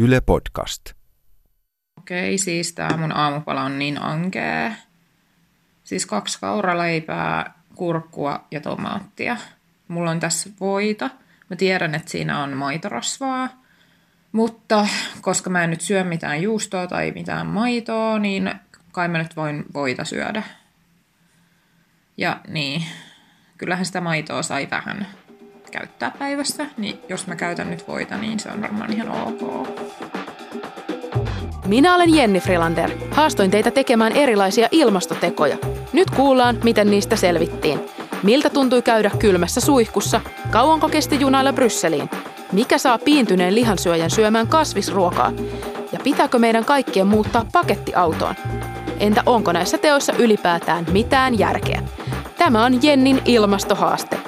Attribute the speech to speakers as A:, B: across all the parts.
A: Yle Podcast.
B: Okei, siis tämä mun aamupala on niin ankea. Siis kaksi kauraleipää, kurkkua ja tomaattia. Mulla on tässä voita. Mä tiedän, että siinä on maitorasvaa. Mutta koska mä en nyt syö mitään juustoa tai mitään maitoa, niin kai mä nyt voin voita syödä. Ja niin, kyllähän sitä maitoa sai vähän käyttää päivässä, niin jos mä käytän nyt voita, niin se on varmaan ihan ok.
C: Minä olen Jenni Frilander. Haastoin teitä tekemään erilaisia ilmastotekoja. Nyt kuullaan, miten niistä selvittiin. Miltä tuntui käydä kylmässä suihkussa? Kauanko kesti junailla Brysseliin? Mikä saa piintyneen lihansyöjän syömään kasvisruokaa? Ja pitääkö meidän kaikkien muuttaa pakettiautoon? Entä onko näissä teoissa ylipäätään mitään järkeä? Tämä on Jennin ilmastohaaste.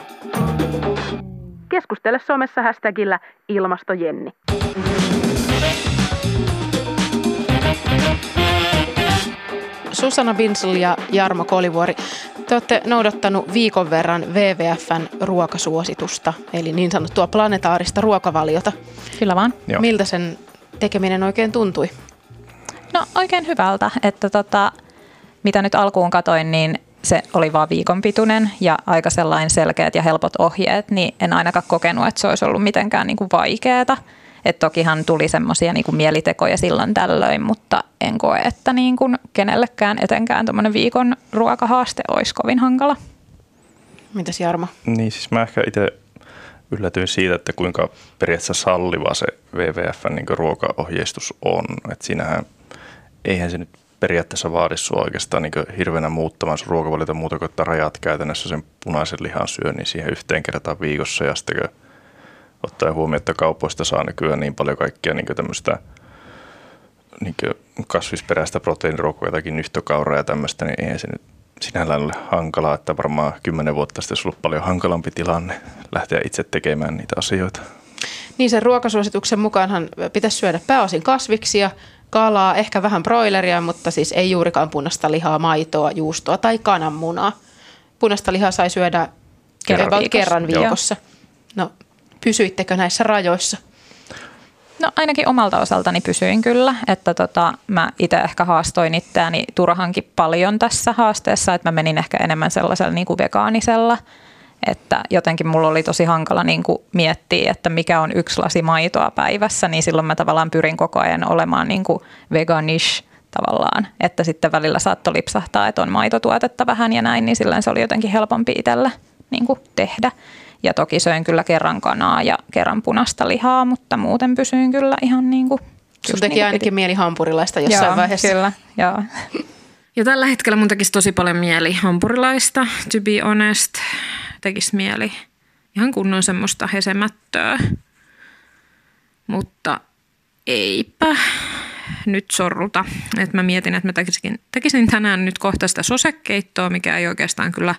C: Keskustele somessa hashtagillä ilmastojenni. Susanna Binsel ja Jarmo Kolivuori, te olette noudattanut viikon verran WWFn ruokasuositusta, eli niin sanottua planetaarista ruokavaliota.
D: Kyllä vaan.
C: Joo. Miltä sen tekeminen oikein tuntui?
D: No oikein hyvältä, että tota, mitä nyt alkuun katoin, niin se oli vaan viikon pituinen ja aika sellainen selkeät ja helpot ohjeet, niin en ainakaan kokenut, että se olisi ollut mitenkään niin kuin vaikeaa. Et tokihan tuli semmoisia niin mielitekoja silloin tällöin, mutta en koe, että niin kuin kenellekään etenkään tuommoinen viikon ruokahaaste olisi kovin hankala.
C: Mitäs Jarmo?
E: Niin siis mä ehkä itse yllätyin siitä, että kuinka periaatteessa salliva se WWFn niin ruokaohjeistus on. Että siinähän, eihän se nyt periaatteessa vaadi sinua oikeastaan niin hirveänä muuttamaan sun ruokavaliota muuta kuin, että rajat käytännössä sen punaisen lihan syönnin siihen yhteen kertaan viikossa ja sitten ottaa huomioon, että kaupoista saa nykyään niin paljon kaikkia niin tämmöistä niin kasvisperäistä proteiiniruokaa, jotakin nyhtökauraa ja tämmöistä, niin eihän se nyt sinällään ole hankalaa, että varmaan kymmenen vuotta sitten olisi ollut paljon hankalampi tilanne lähteä itse tekemään niitä asioita.
C: Niin sen ruokasuosituksen mukaanhan pitäisi syödä pääosin kasviksia, kalaa, ehkä vähän broileria, mutta siis ei juurikaan punaista lihaa, maitoa, juustoa tai kananmunaa. Punaista lihaa sai syödä kerran viikossa. Kerran viikossa. No, pysyittekö näissä rajoissa?
D: No ainakin omalta osaltani pysyin kyllä, että tota, mä itse ehkä haastoin itseäni turhankin paljon tässä haasteessa, että mä menin ehkä enemmän sellaisella niin kuin vegaanisella – että jotenkin mulla oli tosi hankala niin kuin miettiä, että mikä on yksi lasi maitoa päivässä, niin silloin mä tavallaan pyrin koko ajan olemaan niin kuin veganish tavallaan, että sitten välillä saattoi lipsahtaa, että on maitotuotetta vähän ja näin, niin silloin se oli jotenkin helpompi itsellä niin kuin tehdä. Ja toki söin kyllä kerran kanaa ja kerran punaista lihaa, mutta muuten pysyin kyllä ihan niin kuin
C: Sun teki niin ainakin piti. mieli hampurilaista jossain
D: joo,
C: vaiheessa.
D: Kyllä, joo.
B: Ja tällä hetkellä mun tekisi tosi paljon mieli hampurilaista, to be honest tekisi mieli ihan kunnon semmoista hesemättöä. Mutta eipä nyt sorruta. Et mä mietin, että mä tekisin, tekisin tänään nyt kohta sitä sosekeittoa, mikä ei oikeastaan kyllä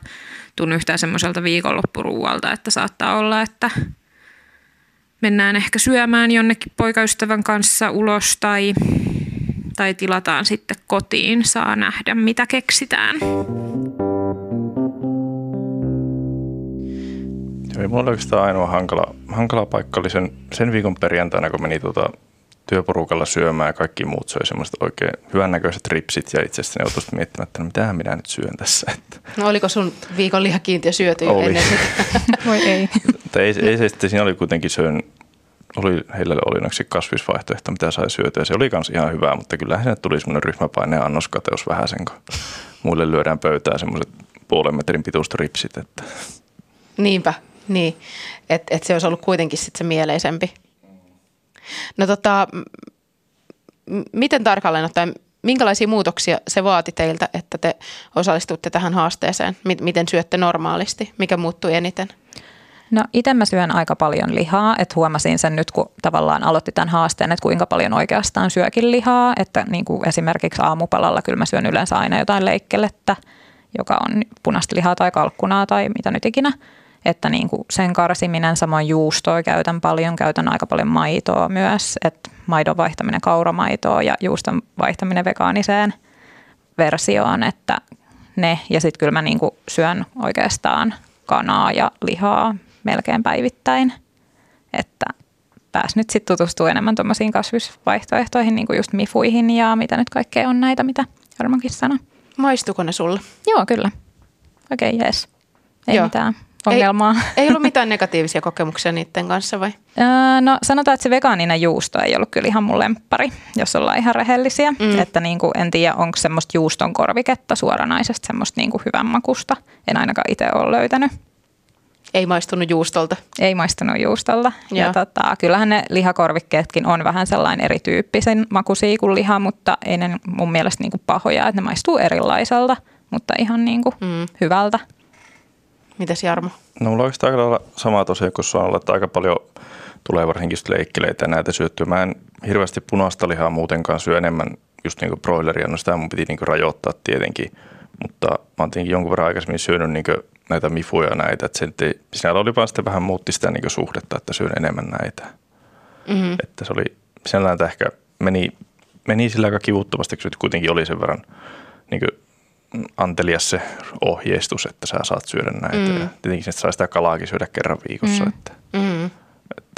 B: tunnu yhtään semmoiselta viikonloppuruualta, että saattaa olla, että mennään ehkä syömään jonnekin poikaystävän kanssa ulos tai, tai tilataan sitten kotiin. Saa nähdä, mitä keksitään.
E: Joo, mulla oli oikeastaan ainoa hankala, hankala paikka oli sen, sen viikon perjantaina, kun meni tuota, työporukalla syömään ja kaikki muut söi semmoiset oikein hyvännäköiset ripsit ja itse asiassa ne joutui miettimään, että no mitähän minä nyt syön tässä. Että.
C: No oliko sun viikon lihakiintiö syöty jo
E: oli.
C: ennen
D: Voi ei.
E: Mutta ei, ei se sitten, siinä oli kuitenkin syön, oli, heillä oli onneksi kasvisvaihtoehto, mitä sai syötyä. Se oli myös ihan hyvää, mutta kyllähän sinne tuli semmoinen ryhmäpaineen annoskateus vähän sen, kun muille lyödään pöytään semmoiset puolen metrin pituista ripsit. Että.
C: Niinpä. Niin, että et se olisi ollut kuitenkin sit se mieleisempi. No tota, m- miten tarkalleen ottaen, minkälaisia muutoksia se vaati teiltä, että te osallistutte tähän haasteeseen? M- miten syötte normaalisti? Mikä muuttui eniten?
D: No itse mä syön aika paljon lihaa, että huomasin sen nyt, kun tavallaan aloitti tämän haasteen, että kuinka paljon oikeastaan syökin lihaa. Että niin kuin esimerkiksi aamupalalla kyllä mä syön yleensä aina jotain leikkelettä, joka on punaista lihaa tai kalkkunaa tai mitä nyt ikinä – että niin kuin sen karsiminen, samoin juustoa käytän paljon, käytän aika paljon maitoa myös, että maidon vaihtaminen kauramaitoa ja juuston vaihtaminen vegaaniseen versioon, että ne. Ja sitten kyllä mä niin kuin syön oikeastaan kanaa ja lihaa melkein päivittäin, että pääsi nyt sitten tutustumaan enemmän tuommoisiin kasvisvaihtoehtoihin, niin kuin just mifuihin ja mitä nyt kaikkea on näitä, mitä Jarmokin sanoi.
C: Maistuko ne sulle?
D: Joo, kyllä. Okei, okay, jees. Ei
C: Joo.
D: mitään ongelmaa.
C: Ei, ei ollut mitään negatiivisia kokemuksia niiden kanssa vai?
D: Öö, no sanotaan, että se vegaaninen juusto ei ollut kyllä ihan mun lemppari, jos ollaan ihan rehellisiä. Mm. Että niin kuin, en tiedä, onko semmoista juuston korviketta suoranaisesti semmoista niin kuin hyvän makusta. En ainakaan itse ole löytänyt.
C: Ei maistunut juustolta.
D: Ei maistunut juustolta. Ja
C: Joo.
D: tota, kyllähän ne lihakorvikkeetkin on vähän sellainen erityyppisen makuisia kuin liha, mutta ei ne mun mielestä niin kuin pahoja. Että ne maistuu erilaiselta, mutta ihan niin kuin
C: Mm.
D: hyvältä.
C: Mitäs Jarmo?
E: No mulla on oikeastaan aika lailla sama tosiaan kuin sulla, että aika paljon tulee varsinkin just leikkeleitä ja näitä syöttyä. Mä en hirveästi punaista lihaa muutenkaan syö enemmän just niinku broileria, no sitä mun piti niinku rajoittaa tietenkin. Mutta mä oon tietenkin jonkun verran aikaisemmin syönyt niinku näitä mifuja ja näitä, että se nyt ei, sinällä oli vaan sitten vähän muutti sitä niinku suhdetta, että syön enemmän näitä.
C: Mm-hmm.
E: Että se oli sinällään että ehkä meni, meni sillä aika kivuttomasti, kun kuitenkin oli sen verran niin antelias se ohjeistus, että sä saat syödä näitä.
C: Mm.
E: Mm. Ja tietenkin sit saa sitä kalaakin syödä kerran viikossa.
D: Mm.
E: Mm. Että,
C: Mm-hmm.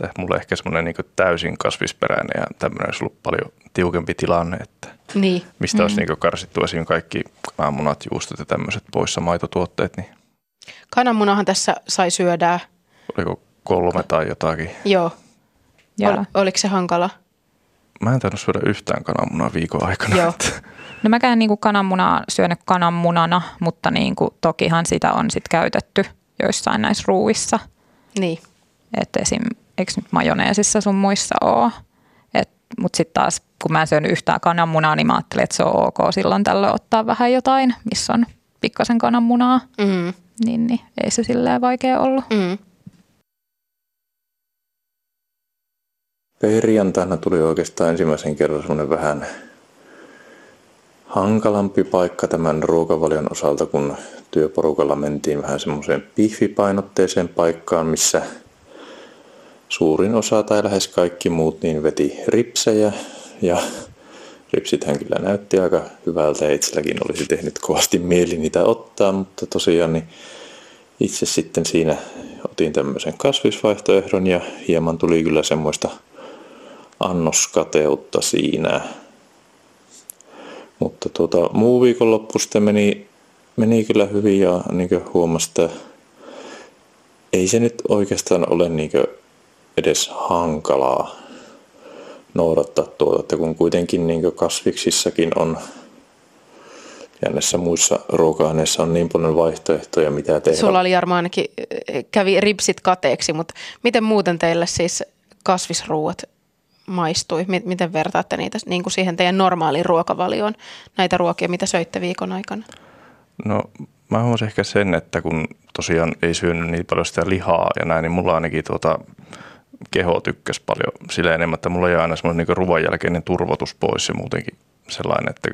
E: Että mulle ehkä semmoinen niin täysin kasvisperäinen ja tämmöinen olisi ollut paljon tiukempi tilanne, että
C: Niin.
E: mistä mm. olisi niin karsittu esiin kaikki kananmunat, juustot ja tämmöiset poissa maitotuotteet, niin
C: Kananmunahan tässä sai syödää.
E: oliko kolme tai jotakin.
C: Joo.
D: Joo.
C: Ol, oliko se hankala?
E: Mä en tainnut syödä yhtään kananmunaa viikon aikana.
C: Joo.
E: Että,
D: No mäkään niin kananmunaa syönyt kananmunana, mutta niin kuin, tokihan sitä on sit käytetty joissain näissä ruuissa.
C: Niin.
D: Että esim. Eikö nyt majoneesissa sun muissa ole? Mutta sitten taas, kun mä en syönyt yhtään kananmunaa, niin mä ajattelin, että se on ok silloin tällöin ottaa vähän jotain, missä on pikkasen kananmunaa.
C: Mm.
D: Niin, niin ei se silleen vaikea ollut.
C: Mm.
E: Perjantaina tuli oikeastaan ensimmäisen kerran semmoinen vähän hankalampi paikka tämän ruokavalion osalta, kun työporukalla mentiin vähän semmoiseen pihvipainotteiseen paikkaan, missä suurin osa tai lähes kaikki muut niin veti ripsejä ja ripsithän kyllä näytti aika hyvältä ja itselläkin olisi tehnyt kovasti mieli niitä ottaa, mutta tosiaan niin itse sitten siinä otin tämmöisen kasvisvaihtoehdon ja hieman tuli kyllä semmoista annoskateutta siinä. Mutta tuota, muu viikonloppu sitten meni, meni kyllä hyvin ja niin huomasi, että ei se nyt oikeastaan ole niin edes hankalaa noudattaa tuota, että kun kuitenkin niin kasviksissakin on ja näissä muissa ruoka-aineissa on niin paljon vaihtoehtoja, mitä tehdä.
C: Sulla oli Jarmo ainakin, eh, kävi ripsit kateeksi, mutta miten muuten teille siis kasvisruuat maistui? Mi- Miten vertaatte niitä niin kuin siihen teidän normaaliin ruokavalioon, näitä ruokia, mitä söitte viikon aikana?
E: No mä huomasin ehkä sen, että kun tosiaan ei syönyt niin paljon sitä lihaa ja näin, niin mulla ainakin tuota, keho tykkäsi paljon sillä enemmän, että mulla jäi aina semmoinen niin ruoan jälkeinen turvotus pois ja muutenkin sellainen, että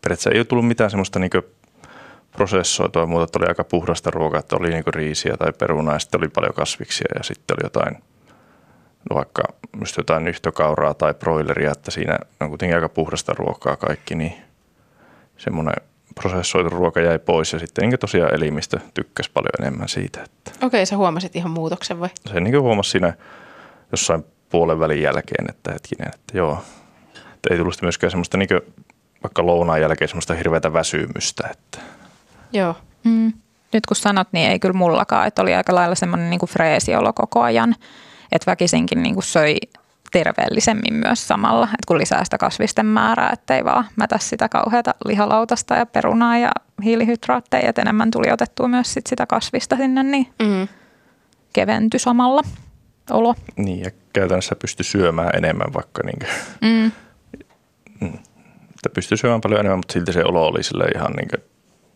E: periaatteessa ei ole tullut mitään semmoista niin prosessoitua muuta, että oli aika puhdasta ruokaa, että oli niin riisiä tai perunaa ja sitten oli paljon kasviksia ja sitten oli jotain, no vaikka just jotain nyhtökauraa tai broileria, että siinä on kuitenkin aika puhdasta ruokaa kaikki, niin semmoinen prosessoitu ruoka jäi pois ja sitten niin tosiaan elimistö tykkäsi paljon enemmän siitä, että
C: Okei, sä huomasit ihan muutoksen vai?
E: se niin huomasi siinä jossain puolen välin jälkeen, että hetkinen, että joo, että ei tullut myöskään semmoista niin vaikka lounaan jälkeen semmoista hirveätä väsymystä, että
C: Joo.
D: Mm. Nyt kun sanot, niin ei kyllä mullakaan, että oli aika lailla semmoinen niin freesi olo koko ajan, että väkisinkin niin kuin söi terveellisemmin myös samalla, että kun lisää sitä kasvisten määrää, ettei vaan mätä sitä kauheata lihalautasta ja perunaa ja hiilihydraatteja, että enemmän tuli otettua myös sit sitä kasvista sinne, niin
C: Mm.
D: keventyi samalla olo.
E: niin ja käytännössä pystyi syömään enemmän vaikka niin kuin,
D: Mm.
E: että pystyi syömään paljon enemmän, mutta silti se olo oli sille ihan niin kuin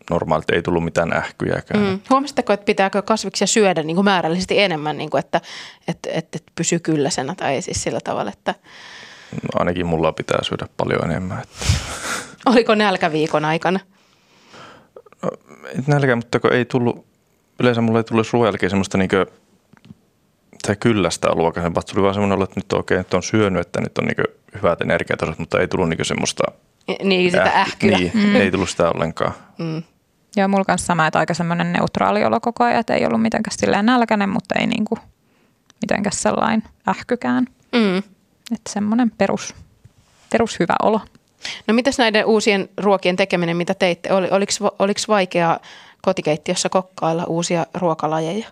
E: normaali, että ei tullut mitään ähkyjäkään.
C: Mm. Huomasitteko, että pitääkö kasviksia syödä niin kuin määrällisesti enemmän, niin kuin että, että, että, että pysyy kylläisenä tai siis sillä tavalla, että
E: No, ainakin mulla pitää syödä paljon enemmän. Että,
C: oliko nälkäviikon aikana?
E: ei nälkä, mutta kun ei tullut, yleensä mulla ei tullut ruoan jälkeen semmoista niin kuin, tai kyllästä oloa, vaan tuli vaan semmoinen olo, että nyt on okei, nyt on syönyt, että nyt on niin hyvät energiatasot, mutta ei tullut niin semmoista
C: Niin, sitä
E: äh-
C: ähkyä.
E: Niin, mm. ei tullut sitä ollenkaan.
C: Mm.
D: Joo, mulla kanssa sama, että aika semmoinen neutraali olo koko ajan, että ei ollut mitenkään silleen nälkäinen, mutta ei niinku mitenkään sellainen ähkykään. Mm. Että semmoinen perus, perus hyvä olo.
C: No mitäs näiden uusien ruokien tekeminen, mitä teitte? Oli, oliko, oliko vaikeaa kotikeittiössä kokkailla uusia ruokalajeja?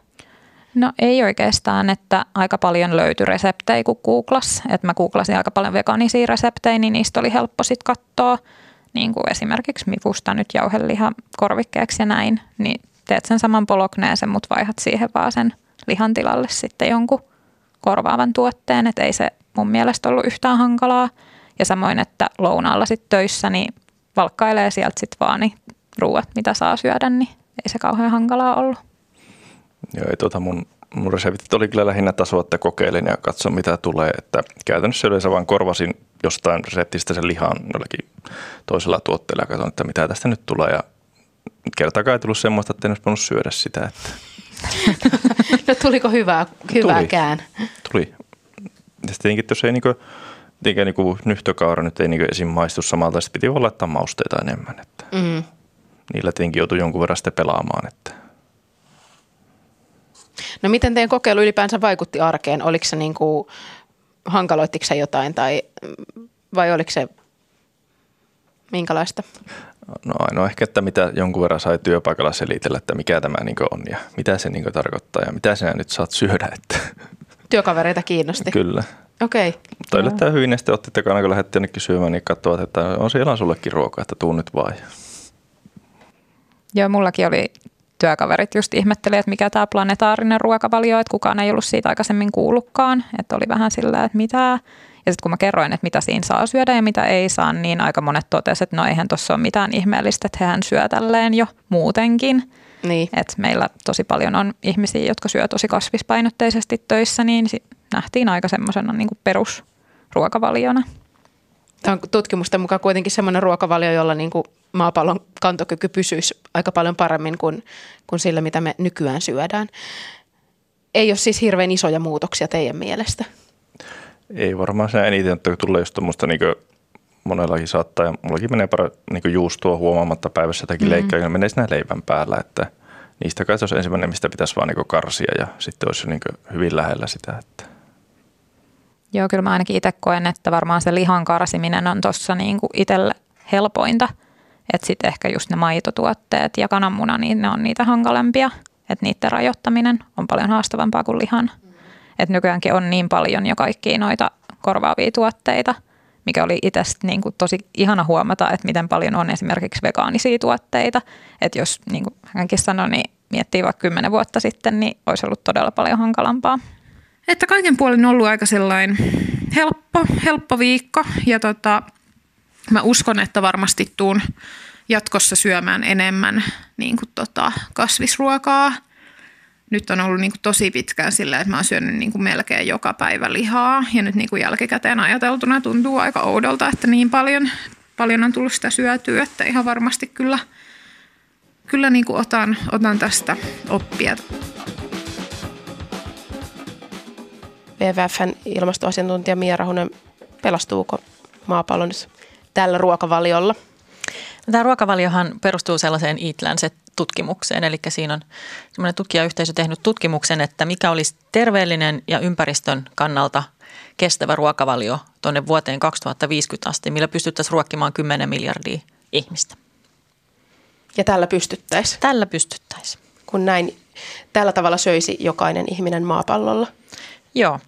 D: No ei oikeastaan, että aika paljon löytyi reseptejä, kun googlas. Että mä googlasin aika paljon vegaanisia reseptejä, niin niistä oli helppo sitten katsoa. Niin kuin esimerkiksi mifusta nyt jauheliha korvikkeeksi ja näin. Niin teet sen saman polokneesen, mutta vaihat siihen vaan sen lihan tilalle sitten jonkun korvaavan tuotteen. Että ei se mun mielestä ollut yhtään hankalaa. Ja samoin, että lounaalla sitten töissä, niin valkkailee sieltä sitten vaan niin ruuat, mitä saa syödä, niin ei se kauhean hankalaa ollut.
E: Joo, ei tuota mun, mun reseptit oli kyllä lähinnä tasoa, että kokeilin ja katson mitä tulee. Että käytännössä yleensä vaan korvasin jostain reseptistä sen lihan jollakin toisella tuotteella ja katson, että mitä tästä nyt tulee. Ja kertaakaan ei tullut semmoista, että en olisi voinut syödä sitä. Että.
C: no tuliko hyvää, hyvääkään?
E: Tuli. Tuli. Ja sitten jos ei niinku, niinku nyhtökaura nyt ei niinku esim. maistu samalta, sitten piti vaan laittaa mausteita enemmän. Että. Mm. Niillä tietenkin joutui jonkun verran sitten pelaamaan. Että.
C: No miten teidän kokeilu ylipäänsä vaikutti arkeen? Oliko se niin kuin, hankaloittiko se jotain tai vai oliko se minkälaista?
E: No ainoa ehkä, että mitä jonkun verran sai työpaikalla selitellä, että mikä tämä niin on ja mitä se niin tarkoittaa ja mitä sinä nyt saat syödä. Että.
C: Työkavereita kiinnosti?
E: Kyllä.
C: Okei. Okay.
E: Mutta yllättäen hyvin ja sitten otti takana, kun lähdettiin jonnekin syömään, niin katsoa, että on siellä on sullekin ruokaa, että tuu nyt vaan.
D: Joo, mullakin oli työkaverit just ihmetteli, että mikä tämä planetaarinen ruokavalio, että kukaan ei ollut siitä aikaisemmin kuullutkaan. Että oli vähän sillä, että mitä. Ja sitten kun mä kerroin, että mitä siinä saa syödä ja mitä ei saa, niin aika monet totesivat, että no eihän tuossa ole mitään ihmeellistä, että hehän syö tälleen jo muutenkin. Niin. Et meillä tosi paljon on ihmisiä, jotka syö tosi kasvispainotteisesti töissä, niin nähtiin aika semmoisena niin perusruokavaliona.
C: Tämä on tutkimusten mukaan kuitenkin semmoinen ruokavalio, jolla niin kuin maapallon kantokyky pysyisi aika paljon paremmin kuin, kuin sillä, mitä me nykyään syödään. Ei ole siis hirveän isoja muutoksia teidän mielestä?
E: Ei varmaan se eniten, että tulee just tuommoista niin monellakin saattaa, ja mullakin menee para, niin juustua huomaamatta päivässä jotakin mm-hmm. leikkaa, menee siinä leivän päällä, että niistä kai se olisi ensimmäinen, mistä pitäisi vaan niin karsia ja sitten olisi niin hyvin lähellä sitä. Että.
D: Joo, kyllä mä ainakin itse koen, että varmaan se lihan karsiminen on tuossa niin itselle helpointa – että sitten ehkä just ne maitotuotteet ja kananmuna, niin ne on niitä hankalempia. Että niiden rajoittaminen on paljon haastavampaa kuin lihan. Että nykyäänkin on niin paljon jo kaikkia noita korvaavia tuotteita, mikä oli itse niin kuin tosi ihana huomata, että miten paljon on esimerkiksi vegaanisia tuotteita. Että jos, niin kuin hänkin sanoi, niin miettii vaikka kymmenen vuotta sitten, niin olisi ollut todella paljon hankalampaa.
B: Että kaiken puolin on ollut aika sellainen helppo, helppo viikko ja tota, mä uskon, että varmasti tuun jatkossa syömään enemmän niin kuin tota, kasvisruokaa. Nyt on ollut niin kuin tosi pitkään sillä, että mä oon syönyt niin kuin melkein joka päivä lihaa. Ja nyt niin kuin jälkikäteen ajateltuna tuntuu aika oudolta, että niin paljon, paljon on tullut sitä syötyä, että ihan varmasti kyllä, kyllä niin kuin otan, otan tästä oppia.
C: WWFn ilmastoasiantuntija Mia Rahunen, pelastuuko maapallo nyt tällä ruokavaliolla?
A: No, tämä ruokavaliohan perustuu sellaiseen Eat Lancet-tutkimukseen, eli siinä on semmoinen tutkijayhteisö tehnyt tutkimuksen, että mikä olisi terveellinen ja ympäristön kannalta kestävä ruokavalio tuonne vuoteen 2050 asti, millä pystyttäisiin ruokkimaan 10 miljardia ihmistä.
C: Ja tällä pystyttäisiin?
A: Tällä pystyttäisiin.
C: Kun näin, tällä tavalla söisi jokainen ihminen maapallolla?
A: Joo,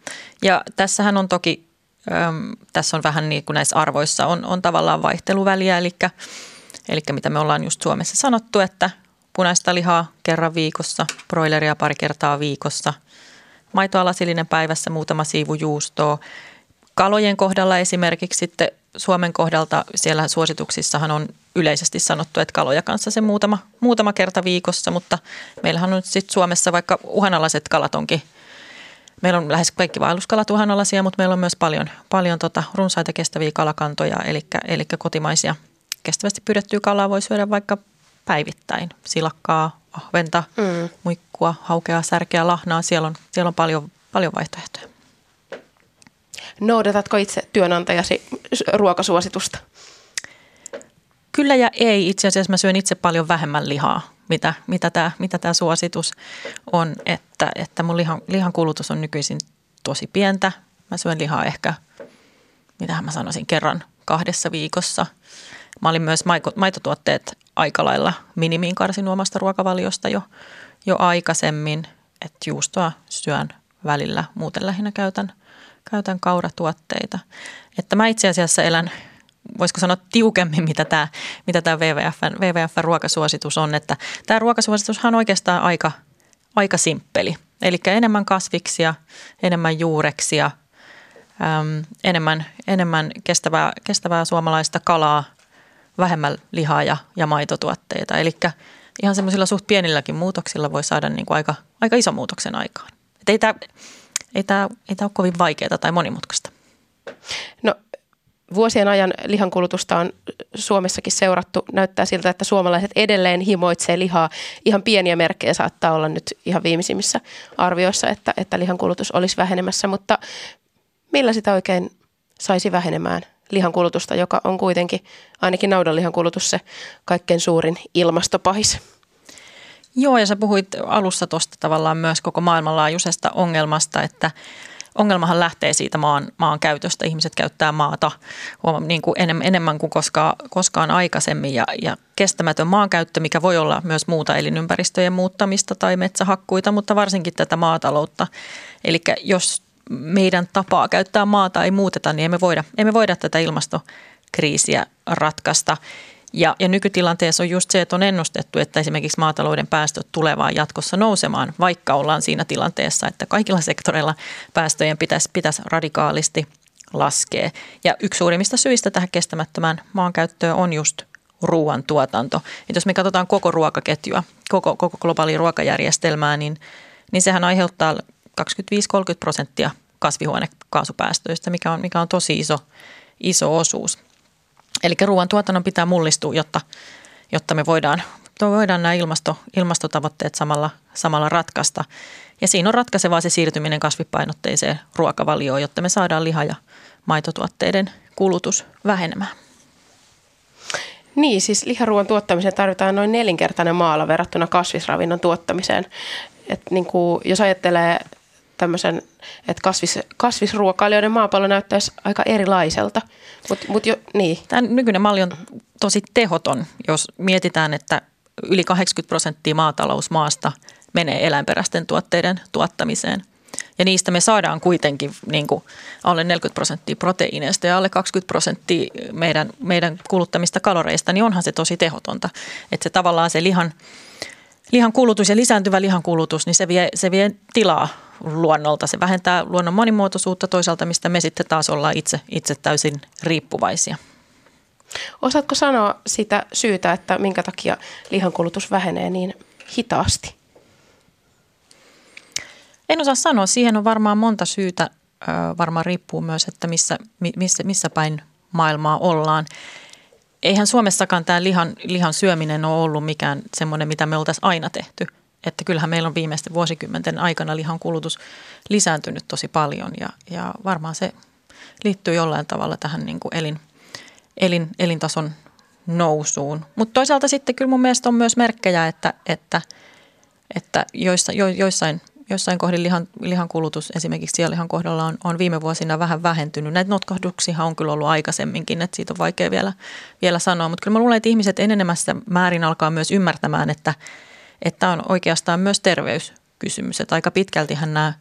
A: ja tässähän on toki Öm, tässä on vähän niin kuin näissä arvoissa on, on tavallaan vaihteluväliä, eli, eli mitä me ollaan just Suomessa sanottu, että punaista lihaa kerran viikossa, broileria pari kertaa viikossa, maitoa lasillinen päivässä, muutama siivu juustoa. Kalojen kohdalla esimerkiksi sitten Suomen kohdalta siellä suosituksissahan on yleisesti sanottu, että kaloja kanssa se muutama, muutama kerta viikossa, mutta meillähän on sitten Suomessa vaikka uhanalaiset kalat onkin – Meillä on lähes kaikki vaelluskalat uhanalaisia, mutta meillä on myös paljon, paljon tota runsaita kestäviä kalakantoja, eli, eli kotimaisia kestävästi pyydettyä kalaa voi syödä vaikka päivittäin. Silakkaa, ahventa, mm. muikkua, haukea, särkeä, lahnaa. Siellä on, siellä on paljon, paljon vaihtoehtoja.
C: Noudatatko itse työnantajasi ruokasuositusta?
A: Kyllä ja ei. Itse asiassa mä syön itse paljon vähemmän lihaa mitä, mitä, tämä, mitä tämä suositus on, että, että mun lihan, lihan kulutus on nykyisin tosi pientä. Mä syön lihaa ehkä, mitähän mä sanoisin, kerran kahdessa viikossa. Mä olin myös maitotuotteet aika lailla minimiin karsinut omasta ruokavaliosta jo, jo aikaisemmin. Että juustoa syön välillä, muuten lähinnä käytän, käytän kauratuotteita. Että mä itse asiassa elän voisiko sanoa tiukemmin, mitä tämä, mitä tämä WWFn, WWFn ruokasuositus on. Että tämä ruokasuositushan on oikeastaan aika, aika simppeli. Eli enemmän kasviksia, enemmän juureksia, äm, enemmän, enemmän kestävää, kestävää suomalaista kalaa, vähemmän lihaa ja, ja maitotuotteita. Eli ihan semmoisilla suht pienilläkin muutoksilla voi saada niin kuin aika, aika iso muutoksen aikaan. Et ei tämä ei ei ole kovin vaikeaa tai monimutkaista.
F: No vuosien ajan lihankulutusta on Suomessakin seurattu. Näyttää siltä, että suomalaiset edelleen himoitsee lihaa. Ihan pieniä merkkejä saattaa olla nyt ihan viimeisimmissä arvioissa, että, että lihankulutus olisi vähenemässä, mutta millä sitä oikein saisi vähenemään lihankulutusta, joka on kuitenkin ainakin naudanlihan kulutus se kaikkein suurin ilmastopahis?
A: Joo, ja sä puhuit alussa tuosta tavallaan myös koko maailmanlaajuisesta ongelmasta, että ongelmahan lähtee siitä maan, maan käytöstä. Ihmiset käyttää maata niin kuin enemmän, enemmän kuin koskaan, koskaan aikaisemmin ja, ja kestämätön maankäyttö, mikä voi olla myös muuta elinympäristöjen muuttamista tai metsähakkuita, mutta varsinkin tätä maataloutta. Eli jos meidän tapaa käyttää maata ei muuteta, niin emme voida, emme voida tätä ilmastokriisiä ratkaista. Ja, ja nykytilanteessa on just se, että on ennustettu, että esimerkiksi maatalouden päästöt tulevaan jatkossa nousemaan, vaikka ollaan siinä tilanteessa, että kaikilla sektoreilla päästöjen pitäisi, pitäisi radikaalisti laskea. Ja yksi suurimmista syistä tähän kestämättömään maankäyttöön on just ruoantuotanto. Et jos me katsotaan koko ruokaketjua, koko, koko globaalia ruokajärjestelmää, niin, niin sehän aiheuttaa 25-30 prosenttia kasvihuonekaasupäästöistä, mikä on, mikä on tosi iso, iso osuus. Eli ruoantuotannon pitää mullistua, jotta, jotta me voidaan, voidaan nämä ilmasto, ilmastotavoitteet samalla, samalla ratkaista. Ja siinä on ratkaisevaa se siirtyminen kasvipainotteiseen ruokavalioon, jotta me saadaan liha- ja maitotuotteiden kulutus vähenemään.
F: Niin, siis liharuoan tuottamiseen tarvitaan noin nelinkertainen maala verrattuna kasvisravinnon tuottamiseen. Et niin kuin, jos ajattelee tämmöisen, että kasvis, kasvisruokailijoiden maapallo näyttäisi aika erilaiselta. Mut, mut jo, niin.
A: Tämä nykyinen malli on tosi tehoton, jos mietitään, että yli 80 prosenttia maatalousmaasta menee eläinperäisten tuotteiden tuottamiseen. Ja niistä me saadaan kuitenkin niin kuin alle 40 prosenttia proteiineista ja alle 20 prosenttia meidän, meidän kuluttamista kaloreista, niin onhan se tosi tehotonta. Että se tavallaan se lihan, lihan kulutus ja lisääntyvä lihan kulutus, niin se vie, se vie tilaa luonnolta. Se vähentää luonnon monimuotoisuutta toisaalta, mistä me sitten taas ollaan itse, itse täysin riippuvaisia.
F: Osaatko sanoa sitä syytä, että minkä takia lihankulutus vähenee niin hitaasti?
A: En osaa sanoa. Siihen on varmaan monta syytä. Varmaan riippuu myös, että missä, missä, missä päin maailmaa ollaan. Eihän Suomessakaan tämä lihan, lihan syöminen ole ollut mikään semmoinen, mitä me oltaisiin aina tehty – että kyllähän meillä on viimeisten vuosikymmenten aikana lihan kulutus lisääntynyt tosi paljon ja, ja varmaan se liittyy jollain tavalla tähän niin kuin elin, elin, elintason nousuun. Mutta toisaalta sitten kyllä mun mielestä on myös merkkejä, että, että, että joissa, jo, joissain, joissain kohdin lihan, lihan kulutus esimerkiksi sianlihan kohdalla on, on viime vuosina vähän vähentynyt. Näitä notkahduksia on kyllä ollut aikaisemminkin, että siitä on vaikea vielä, vielä sanoa. Mutta kyllä mä luulen, että ihmiset enenemässä määrin alkaa myös ymmärtämään, että – että on oikeastaan myös terveyskysymys. Että aika pitkältihän nämä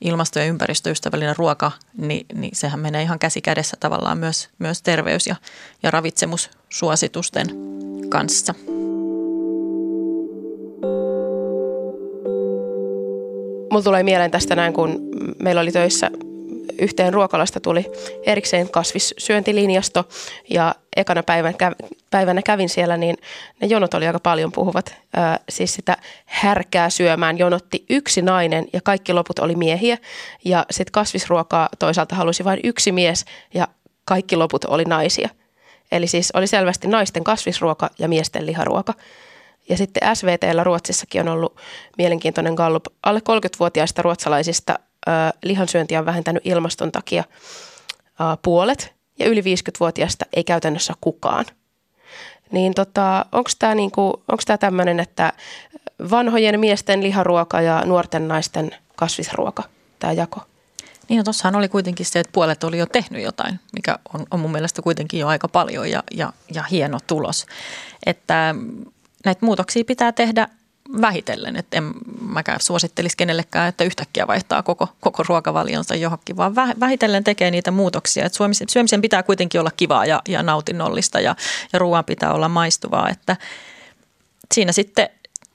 A: ilmasto- ja ympäristöystävällinen ruoka, niin, niin sehän menee ihan käsi kädessä tavallaan myös, myös terveys- ja, ja ravitsemussuositusten kanssa.
F: Mulla tulee mieleen tästä näin, kun meillä oli töissä yhteen ruokalasta tuli erikseen kasvissyöntilinjasto ja ekana päivän, päivänä kävin siellä, niin ne jonot oli aika paljon puhuvat. Ää, siis sitä härkää syömään jonotti yksi nainen ja kaikki loput oli miehiä. Ja sitten kasvisruokaa toisaalta halusi vain yksi mies ja kaikki loput oli naisia. Eli siis oli selvästi naisten kasvisruoka ja miesten liharuoka. Ja sitten SVTllä Ruotsissakin on ollut mielenkiintoinen gallup. Alle 30-vuotiaista ruotsalaisista lihansyönti on vähentänyt ilmaston takia puolet ja yli 50-vuotiaista ei käytännössä kukaan. Niin tota, onko tämä niinku, tämmöinen, että vanhojen miesten liharuoka ja nuorten naisten kasvisruoka, tämä jako?
A: Niin, no oli kuitenkin se, että puolet oli jo tehnyt jotain, mikä on, on mun mielestä kuitenkin jo aika paljon ja, ja, ja hieno tulos. Että näitä muutoksia pitää tehdä vähitellen, että en mäkään suosittelisi kenellekään, että yhtäkkiä vaihtaa koko, koko ruokavalionsa johonkin, vaan vähitellen tekee niitä muutoksia. Että syömisen pitää kuitenkin olla kivaa ja, ja nautinnollista ja, ja ruoan pitää olla maistuvaa, että siinä sitten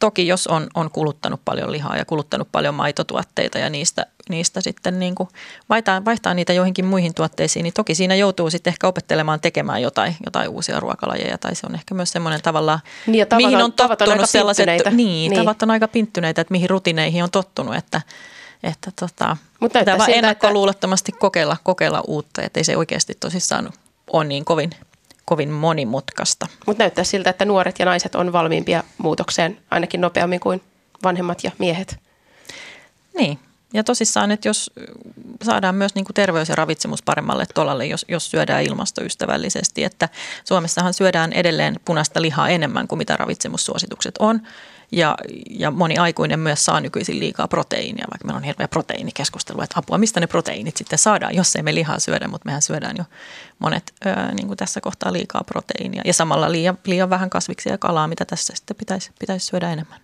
A: toki jos on, on kuluttanut paljon lihaa ja kuluttanut paljon maitotuotteita ja niistä, niistä sitten niin kuin vaihtaa, vaihtaa niitä joihinkin muihin tuotteisiin, niin toki siinä joutuu sitten ehkä opettelemaan tekemään jotain, jotain uusia ruokalajeja. Tai se on ehkä myös semmoinen tavallaan,
F: niin
A: mihin on tottunut
F: on
A: sellaiset, niin, niin, tavat on aika pinttyneitä, että mihin rutineihin on tottunut, että että tota, Mutta pitää vaan ennakkoluulottomasti että... kokeilla, kokeilla uutta, että ei se oikeasti tosissaan ole niin kovin kovin monimutkaista.
F: Mutta näyttää siltä, että nuoret ja naiset on valmiimpia muutokseen ainakin nopeammin kuin vanhemmat ja miehet.
A: Niin, ja tosissaan, että jos saadaan myös niin kuin terveys ja ravitsemus paremmalle tolalle, jos, jos syödään ilmastoystävällisesti, että Suomessahan syödään edelleen punaista lihaa enemmän kuin mitä ravitsemussuositukset on. Ja, ja moni aikuinen myös saa nykyisin liikaa proteiinia, vaikka meillä on hirveä proteiinikeskustelu, että apua, mistä ne proteiinit sitten saadaan, jos ei me lihaa syödä, mutta mehän syödään jo monet ää, niin kuin tässä kohtaa liikaa proteiinia. Ja samalla liian, liian vähän kasviksia ja kalaa, mitä tässä sitten pitäisi, pitäisi syödä enemmän.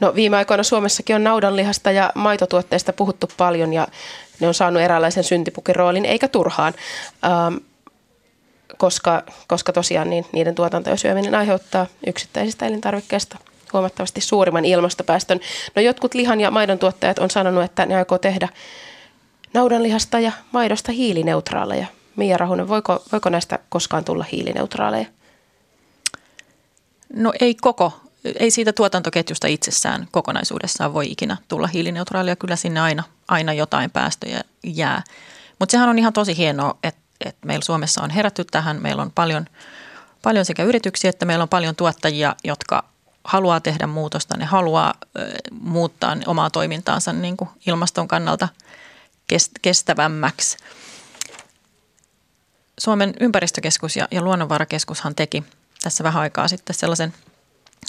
F: No viime aikoina Suomessakin on naudanlihasta ja maitotuotteista puhuttu paljon ja ne on saanut eräänlaisen syntipukin roolin, eikä turhaan. Ähm, koska, koska tosiaan niin niiden tuotanto ja syöminen aiheuttaa yksittäisistä elintarvikkeista huomattavasti suurimman ilmastopäästön. No jotkut lihan ja maidon tuottajat on sanonut, että ne aikoo tehdä naudanlihasta ja maidosta hiilineutraaleja. Mia Rahunen, voiko, voiko näistä koskaan tulla hiilineutraaleja?
A: No ei koko, ei siitä tuotantoketjusta itsessään kokonaisuudessaan voi ikinä tulla hiilineutraalia. Kyllä sinne aina, aina jotain päästöjä jää. Mutta sehän on ihan tosi hienoa, että, että meillä Suomessa on herätty tähän. Meillä on paljon, paljon sekä yrityksiä että meillä on paljon tuottajia, jotka haluaa tehdä muutosta, ne haluaa muuttaa omaa toimintaansa niin kuin ilmaston kannalta kestävämmäksi. Suomen ympäristökeskus ja, ja luonnonvarakeskushan teki tässä vähän aikaa sitten sellaisen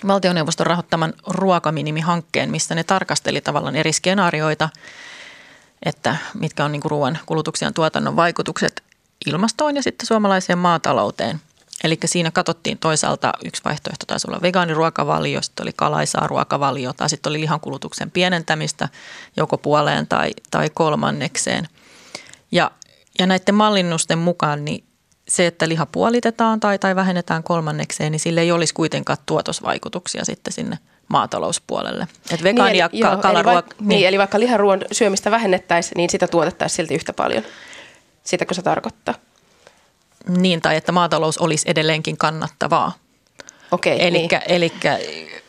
A: valtioneuvoston rahoittaman ruokaminimihankkeen, missä ne tarkasteli tavallaan eri skenaarioita, että mitkä on niin kuin ruoan kulutuksen ja tuotannon vaikutukset ilmastoon ja sitten suomalaiseen maatalouteen. Eli siinä katsottiin toisaalta yksi vaihtoehto taisi olla vegaaniruokavalio, sitten oli kalaisaa ruokavalio tai sitten oli lihankulutuksen pienentämistä joko puoleen tai, tai kolmannekseen. Ja, ja näiden mallinnusten mukaan niin se, että liha puolitetaan tai, tai vähennetään kolmannekseen, niin sille ei olisi kuitenkaan tuotosvaikutuksia sitten sinne maatalouspuolelle.
F: Et vegaani- niin, ja eli, ka- eli, vaikka, niin. niin, eli vaikka liharuon syömistä vähennettäisiin, niin sitä tuotettaisiin silti yhtä paljon. Sitäkö se tarkoittaa?
A: Niin, tai että maatalous olisi edelleenkin kannattavaa.
F: Okei,
A: elikkä, niin. elikkä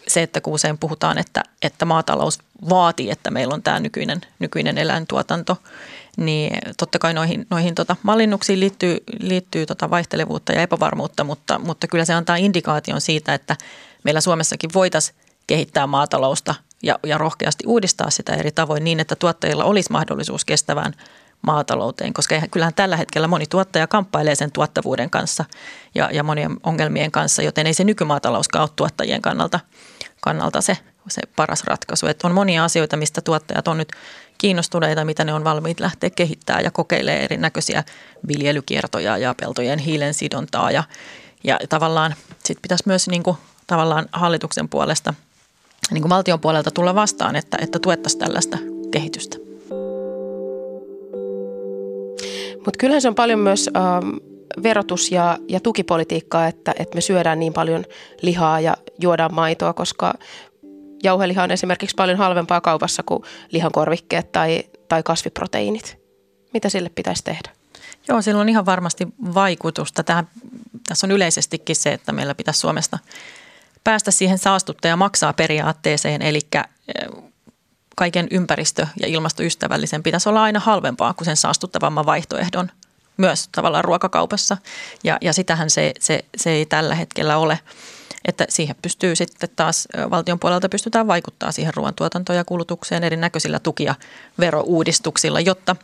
A: se, että kun usein puhutaan, että, että maatalous vaatii, että meillä on tämä nykyinen, nykyinen eläintuotanto, niin totta kai noihin, noihin tota, mallinnuksiin liittyy, liittyy tota vaihtelevuutta ja epävarmuutta, mutta, mutta kyllä se antaa indikaation siitä, että meillä Suomessakin voitaisiin kehittää maatalousta ja, ja rohkeasti uudistaa sitä eri tavoin niin, että tuottajilla olisi mahdollisuus kestävään maatalouteen, koska kyllähän tällä hetkellä moni tuottaja kamppailee sen tuottavuuden kanssa ja, ja monien ongelmien kanssa, joten ei se nykymaatalouskaan ole tuottajien kannalta, kannalta se, se paras ratkaisu. Et on monia asioita, mistä tuottajat on nyt kiinnostuneita, mitä ne on valmiit lähteä kehittämään ja kokeilee erinäköisiä viljelykiertoja ja peltojen hiilen sidontaa ja, ja tavallaan sitten pitäisi myös niin kuin, tavallaan hallituksen puolesta, niin kuin valtion puolelta tulla vastaan, että, että tuettaisiin tällaista kehitystä.
F: Mutta kyllähän se on paljon myös ähm, verotus- ja, ja tukipolitiikkaa, että, että me syödään niin paljon lihaa ja juodaan maitoa, koska jauheliha on esimerkiksi paljon halvempaa kaupassa kuin lihankorvikkeet tai, tai kasviproteiinit. Mitä sille pitäisi tehdä?
A: Joo, sillä on ihan varmasti vaikutusta. Tähän, tässä on yleisestikin se, että meillä pitäisi Suomesta päästä siihen saastuttaja maksaa periaatteeseen, eli kaiken ympäristö- ja ilmastoystävällisen pitäisi olla aina halvempaa kuin sen saastuttavamman vaihtoehdon myös tavallaan ruokakaupassa. Ja, ja sitähän se, se, se ei tällä hetkellä ole. Että siihen pystyy sitten taas valtion puolelta pystytään vaikuttaa siihen ruoantuotantoon ja kulutukseen erinäköisillä tuki- ja verouudistuksilla, jotta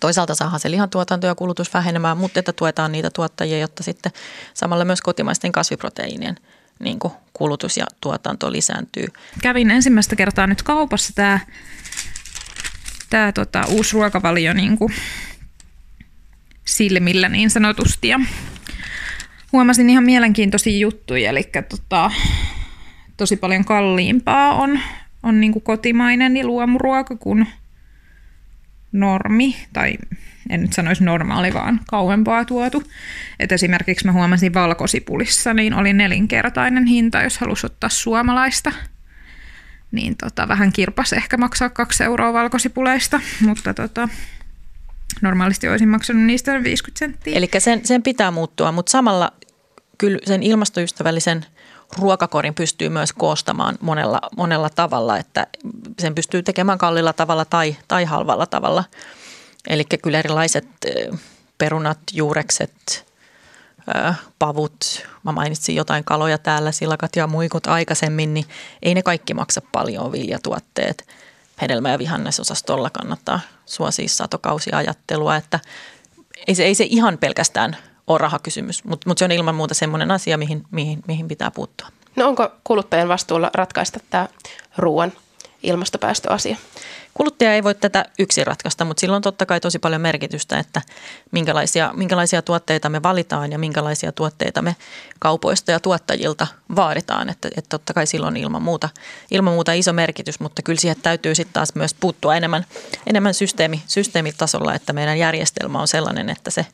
A: toisaalta saadaan se lihantuotanto ja kulutus vähenemään, mutta että tuetaan niitä tuottajia, jotta sitten samalla myös kotimaisten kasviproteiinien – niin kuin kulutus ja tuotanto lisääntyy.
G: Kävin ensimmäistä kertaa nyt kaupassa. Tämä
B: tämä tota, uusi ruokavalio niin kuin silmillä niin sanotusti. Ja huomasin ihan mielenkiintoisia juttuja, eli tota, tosi paljon kalliimpaa on, on niin kuin kotimainen niin luomuruoka kuin normi, tai en nyt sanoisi normaali, vaan kauempaa tuotu. Et esimerkiksi mä huomasin valkosipulissa, niin oli nelinkertainen hinta, jos halusi ottaa suomalaista. Niin tota, vähän kirpas ehkä maksaa kaksi euroa valkosipuleista, mutta tota, normaalisti olisin maksanut niistä 50 senttiä.
A: Eli sen, sen pitää muuttua, mutta samalla kyllä sen ilmastoystävällisen ruokakorin pystyy myös koostamaan monella, monella tavalla, että sen pystyy tekemään kallilla tavalla tai, tai halvalla tavalla. Eli kyllä erilaiset perunat, juurekset, pavut, mä mainitsin jotain kaloja täällä, silakat ja muikut aikaisemmin, niin ei ne kaikki maksa paljon viljatuotteet. Hedelmä- ja vihannesosastolla kannattaa suosia satokausiajattelua, että ei se, ei se ihan pelkästään ole rahakysymys, mutta mut se on ilman muuta semmoinen asia, mihin, mihin, mihin pitää puuttua.
F: No onko kuluttajan vastuulla ratkaista tämä ruoan ilmastopäästöasia?
A: Kuluttaja ei voi tätä yksin ratkaista, mutta sillä on totta kai tosi paljon merkitystä, että minkälaisia, minkälaisia tuotteita me valitaan ja minkälaisia tuotteita me kaupoista ja tuottajilta vaaditaan. Että, että totta kai silloin ilman muuta, ilman muuta iso merkitys, mutta kyllä siihen täytyy sitten taas myös puuttua enemmän, enemmän systeemi, systeemitasolla, että meidän järjestelmä on sellainen, että se,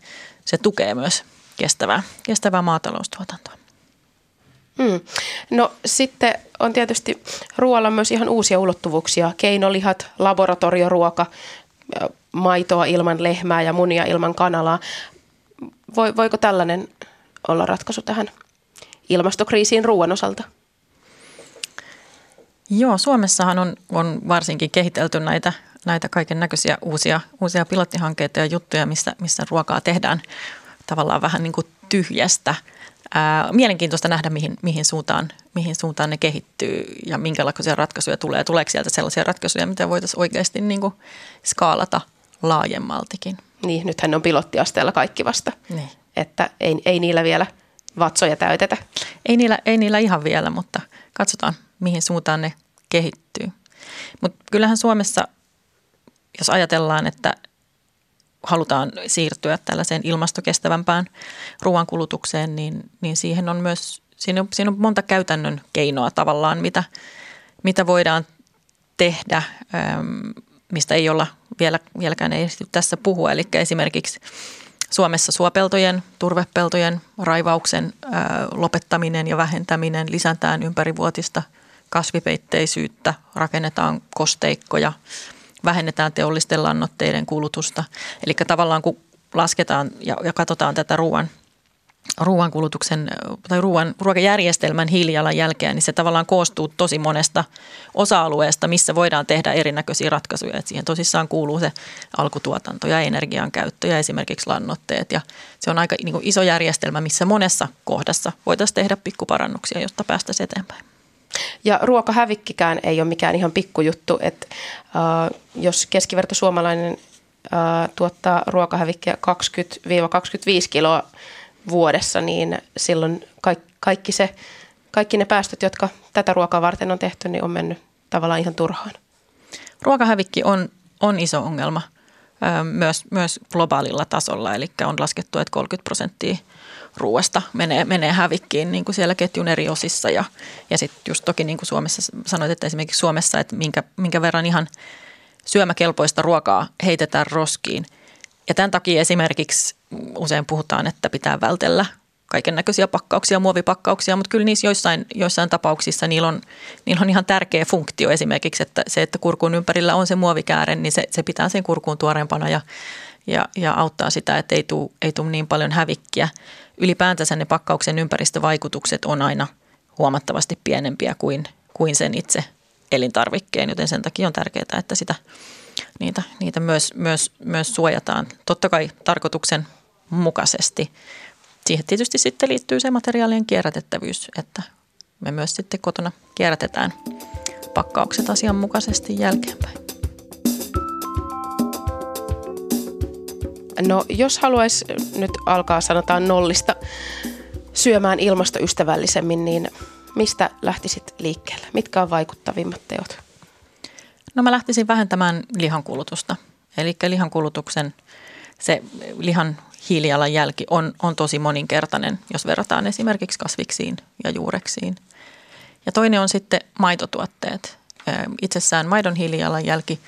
A: se tukee myös kestävää, kestävää maataloustuotantoa.
F: Hmm. No sitten on tietysti ruoalla myös ihan uusia ulottuvuuksia. Keinolihat, laboratorioruoka, maitoa ilman lehmää ja munia ilman kanalaa. Voiko tällainen olla ratkaisu tähän ilmastokriisiin ruoan osalta?
A: Joo, Suomessahan on, on varsinkin kehitelty näitä, näitä kaiken näköisiä uusia, uusia pilottihankkeita ja juttuja, missä, missä ruokaa tehdään tavallaan vähän niin kuin tyhjästä – Ää, mielenkiintoista nähdä, mihin, mihin, suuntaan, mihin suuntaan ne kehittyy ja minkälaisia ratkaisuja tulee. Tuleeko sieltä sellaisia ratkaisuja, mitä voitaisiin oikeasti niin kuin skaalata laajemmaltikin?
F: Niin, nythän on pilottiasteella kaikki vasta.
A: Niin.
F: Että ei, ei niillä vielä vatsoja täytetä.
A: Ei niillä, ei niillä ihan vielä, mutta katsotaan, mihin suuntaan ne kehittyy. Mutta kyllähän Suomessa, jos ajatellaan, että halutaan siirtyä tällaiseen ilmastokestävämpään ruoankulutukseen, niin, niin siihen on myös, siinä on, siinä on monta käytännön keinoa tavallaan, mitä, mitä voidaan tehdä, mistä ei olla vielä, vieläkään ei tässä puhua. Eli esimerkiksi Suomessa suopeltojen, turvepeltojen raivauksen lopettaminen ja vähentäminen, lisätään ympärivuotista kasvipeitteisyyttä, rakennetaan kosteikkoja – vähennetään teollisten lannoitteiden kulutusta. Eli tavallaan kun lasketaan ja, ja katsotaan tätä ruoan, ruoan kulutuksen tai ruoan, ruokajärjestelmän hiilijalanjälkeä, niin se tavallaan koostuu tosi monesta osa-alueesta, missä voidaan tehdä erinäköisiä ratkaisuja. Et siihen tosissaan kuuluu se alkutuotanto ja energian käyttö ja esimerkiksi lannoitteet. Ja se on aika niin kuin iso järjestelmä, missä monessa kohdassa voitaisiin tehdä pikkuparannuksia, jotta päästäisiin eteenpäin.
F: Ja ruokahävikkikään ei ole mikään ihan pikkujuttu, että äh, jos keskiverto suomalainen äh, tuottaa ruokahävikkiä 20-25 kiloa vuodessa, niin silloin kaikki, kaikki, se, kaikki ne päästöt, jotka tätä ruokaa varten on tehty, niin on mennyt tavallaan ihan turhaan.
A: Ruokahävikki on, on iso ongelma myös, myös globaalilla tasolla, eli on laskettu, että 30 prosenttia – ruoasta menee, menee hävikkiin niin kuin siellä ketjun eri osissa. Ja, ja sitten just toki niin kuin Suomessa sanoit, että esimerkiksi Suomessa, että minkä, minkä verran ihan syömäkelpoista ruokaa heitetään roskiin. Ja tämän takia esimerkiksi usein puhutaan, että pitää vältellä kaiken näköisiä pakkauksia, muovipakkauksia, mutta kyllä niissä joissain, joissain tapauksissa niillä on, niillä on ihan tärkeä funktio esimerkiksi, että se, että kurkun ympärillä on se muovikääre, niin se, se pitää sen kurkuun tuoreempana ja, ja, ja auttaa sitä, että ei tule ei tule niin paljon hävikkiä ylipäätänsä ne pakkauksen ympäristövaikutukset on aina huomattavasti pienempiä kuin, kuin sen itse elintarvikkeen, joten sen takia on tärkeää, että sitä, niitä, niitä myös, myös, myös suojataan. Totta kai tarkoituksen mukaisesti. Siihen tietysti sitten liittyy se materiaalien kierrätettävyys, että me myös sitten kotona kierrätetään pakkaukset asianmukaisesti jälkeenpäin.
F: No jos haluaisi nyt alkaa sanotaan nollista syömään ilmastoystävällisemmin, niin mistä lähtisit liikkeelle? Mitkä on vaikuttavimmat teot?
A: No mä lähtisin vähentämään lihankulutusta. Eli lihankulutuksen se lihan hiilijalanjälki on, on tosi moninkertainen, jos verrataan esimerkiksi kasviksiin ja juureksiin. Ja toinen on sitten maitotuotteet. Itsessään maidon hiilijalanjälki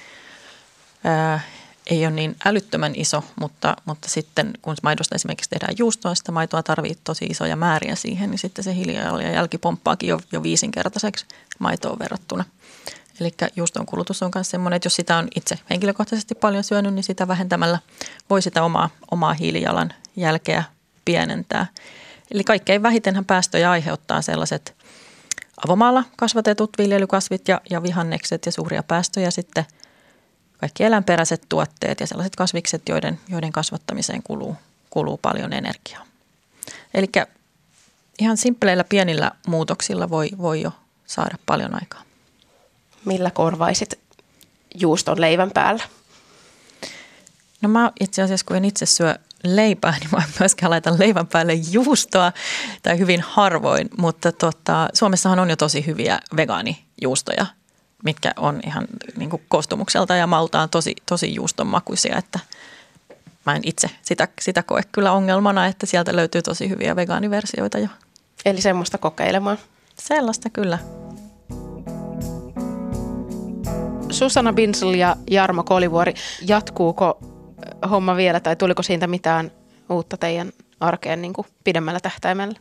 A: ei ole niin älyttömän iso, mutta, mutta sitten kun maidosta esimerkiksi tehdään juustoa, sitä maitoa tarvitsee tosi isoja määriä siihen, niin sitten se hiilijalanjälki pomppaakin jo, jo viisinkertaiseksi maitoon verrattuna. Eli juuston kulutus on myös sellainen, että jos sitä on itse henkilökohtaisesti paljon syönyt, niin sitä vähentämällä voi sitä omaa, omaa hiilijalan jälkeä pienentää. Eli kaikkein vähitenhän päästöjä aiheuttaa sellaiset avomaalla kasvatetut viljelykasvit ja, ja vihannekset ja suuria päästöjä sitten kaikki eläinperäiset tuotteet ja sellaiset kasvikset, joiden, joiden kasvattamiseen kuluu, kuluu paljon energiaa. Eli ihan simppeleillä pienillä muutoksilla voi, voi jo saada paljon aikaa
F: millä korvaisit juuston leivän päällä?
A: No mä itse asiassa, kun en itse syö leipää, niin mä myöskään laitan leivän päälle juustoa, tai hyvin harvoin, mutta tota, Suomessahan on jo tosi hyviä vegaanijuustoja, mitkä on ihan niin kuin koostumukselta ja maltaan tosi, tosi juustonmakuisia, että mä en itse sitä, sitä koe kyllä ongelmana, että sieltä löytyy tosi hyviä vegaaniversioita jo.
F: Eli semmoista kokeilemaan?
A: Sellaista kyllä.
F: Susanna Binsel ja Jarmo Kolivuori, jatkuuko homma vielä tai tuliko siitä mitään uutta teidän arkeen niin kuin pidemmällä tähtäimellä?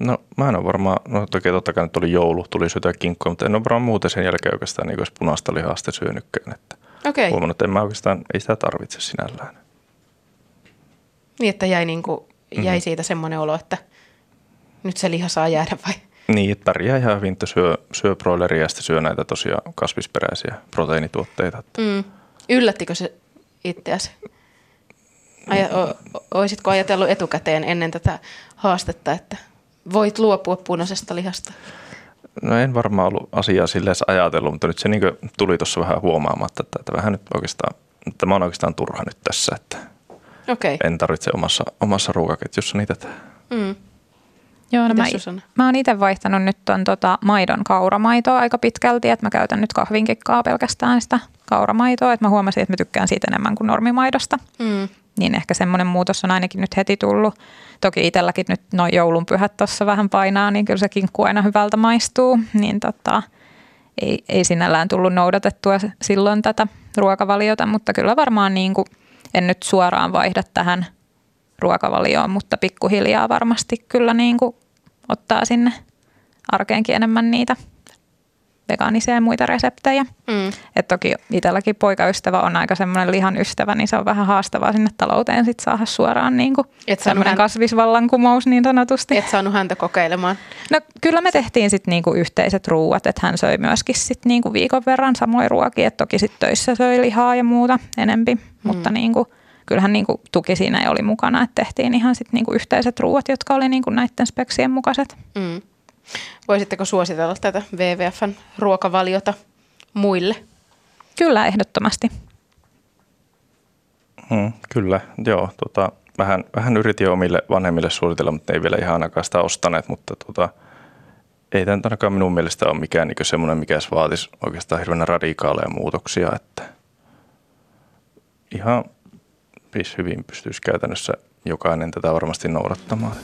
E: No mä en ole varmaan, no toki totta kai nyt tuli joulu, tuli syötyä kinkkua, mutta en ole varmaan muuten sen jälkeen oikeastaan niin punaista lihasta syönytkään. Että
F: okay.
E: Huomannut, että en mä oikeastaan, ei sitä tarvitse sinällään.
F: Niin, että jäi, niin kuin, jäi mm-hmm. siitä semmoinen olo, että nyt se liha saa jäädä vai?
E: Niin, että pärjää ihan hyvin, että syö, syö broileria ja sitten syö näitä tosiaan kasvisperäisiä proteiinituotteita.
F: Mm. Yllättikö se itseäsi? Aja, o, oisitko ajatellut etukäteen ennen tätä haastetta, että voit luopua punaisesta lihasta?
E: No en varmaan ollut asiaa silleen ajatellut, mutta nyt se niin tuli tuossa vähän huomaamatta, että, että vähän nyt oikeastaan, tämä on oikeastaan turha nyt tässä, että
F: okay.
E: en tarvitse omassa, omassa ruokaketjussa niitä tehdä. Mm.
D: Joo, no mä, mä oon itse vaihtanut nyt ton tota maidon kauramaitoa aika pitkälti, että mä käytän nyt kahvinkikkaa pelkästään sitä kauramaitoa, että mä huomasin, että mä tykkään siitä enemmän kuin normimaidosta. Mm. Niin ehkä semmoinen muutos on ainakin nyt heti tullut. Toki itselläkin nyt noin joulunpyhät tuossa vähän painaa, niin kyllä se kinkku aina hyvältä maistuu. Niin tota, ei, ei sinällään tullut noudatettua silloin tätä ruokavaliota, mutta kyllä varmaan niin kuin, en nyt suoraan vaihda tähän – ruokavalioon, mutta pikkuhiljaa varmasti kyllä niin kuin ottaa sinne arkeenkin enemmän niitä vegaanisia ja muita reseptejä. Mm. Et toki itselläkin poikaystävä on aika semmoinen lihan ystävä, niin se on vähän haastavaa sinne talouteen sit saada suoraan niin kuin Et semmoinen hän... kasvisvallankumous niin sanotusti.
F: Et saanut häntä kokeilemaan?
D: No kyllä me tehtiin sitten niinku yhteiset ruuat, että hän söi myöskin sit niinku viikon verran samoin ruokia, että toki sitten töissä söi lihaa ja muuta enempi, mm. mutta niinku – kyllähän niin kuin tuki siinä ei oli mukana, että tehtiin ihan sit niin kuin yhteiset ruuat, jotka oli niin kuin näiden speksien mukaiset. Mm.
F: Voisitteko suositella tätä WWFn ruokavaliota muille?
D: Kyllä, ehdottomasti.
E: Hmm, kyllä, joo. Tota, vähän, vähän yritin omille vanhemmille suositella, mutta ne ei vielä ihan ainakaan sitä ostaneet, mutta tota, ei tämä ainakaan minun mielestä ole mikään niin semmoinen, mikä vaatisi oikeastaan hirveän radikaaleja muutoksia, että ihan hyvin pystyisi käytännössä jokainen tätä varmasti noudattamaan.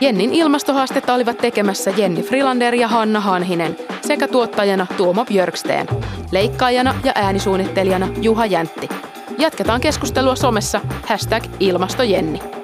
C: Jennin ilmastohaastetta olivat tekemässä Jenni Frilander ja Hanna Hanhinen sekä tuottajana Tuomo Björksteen, leikkaajana ja äänisuunnittelijana Juha Jäntti. Jatketaan keskustelua somessa hashtag ilmastojenni.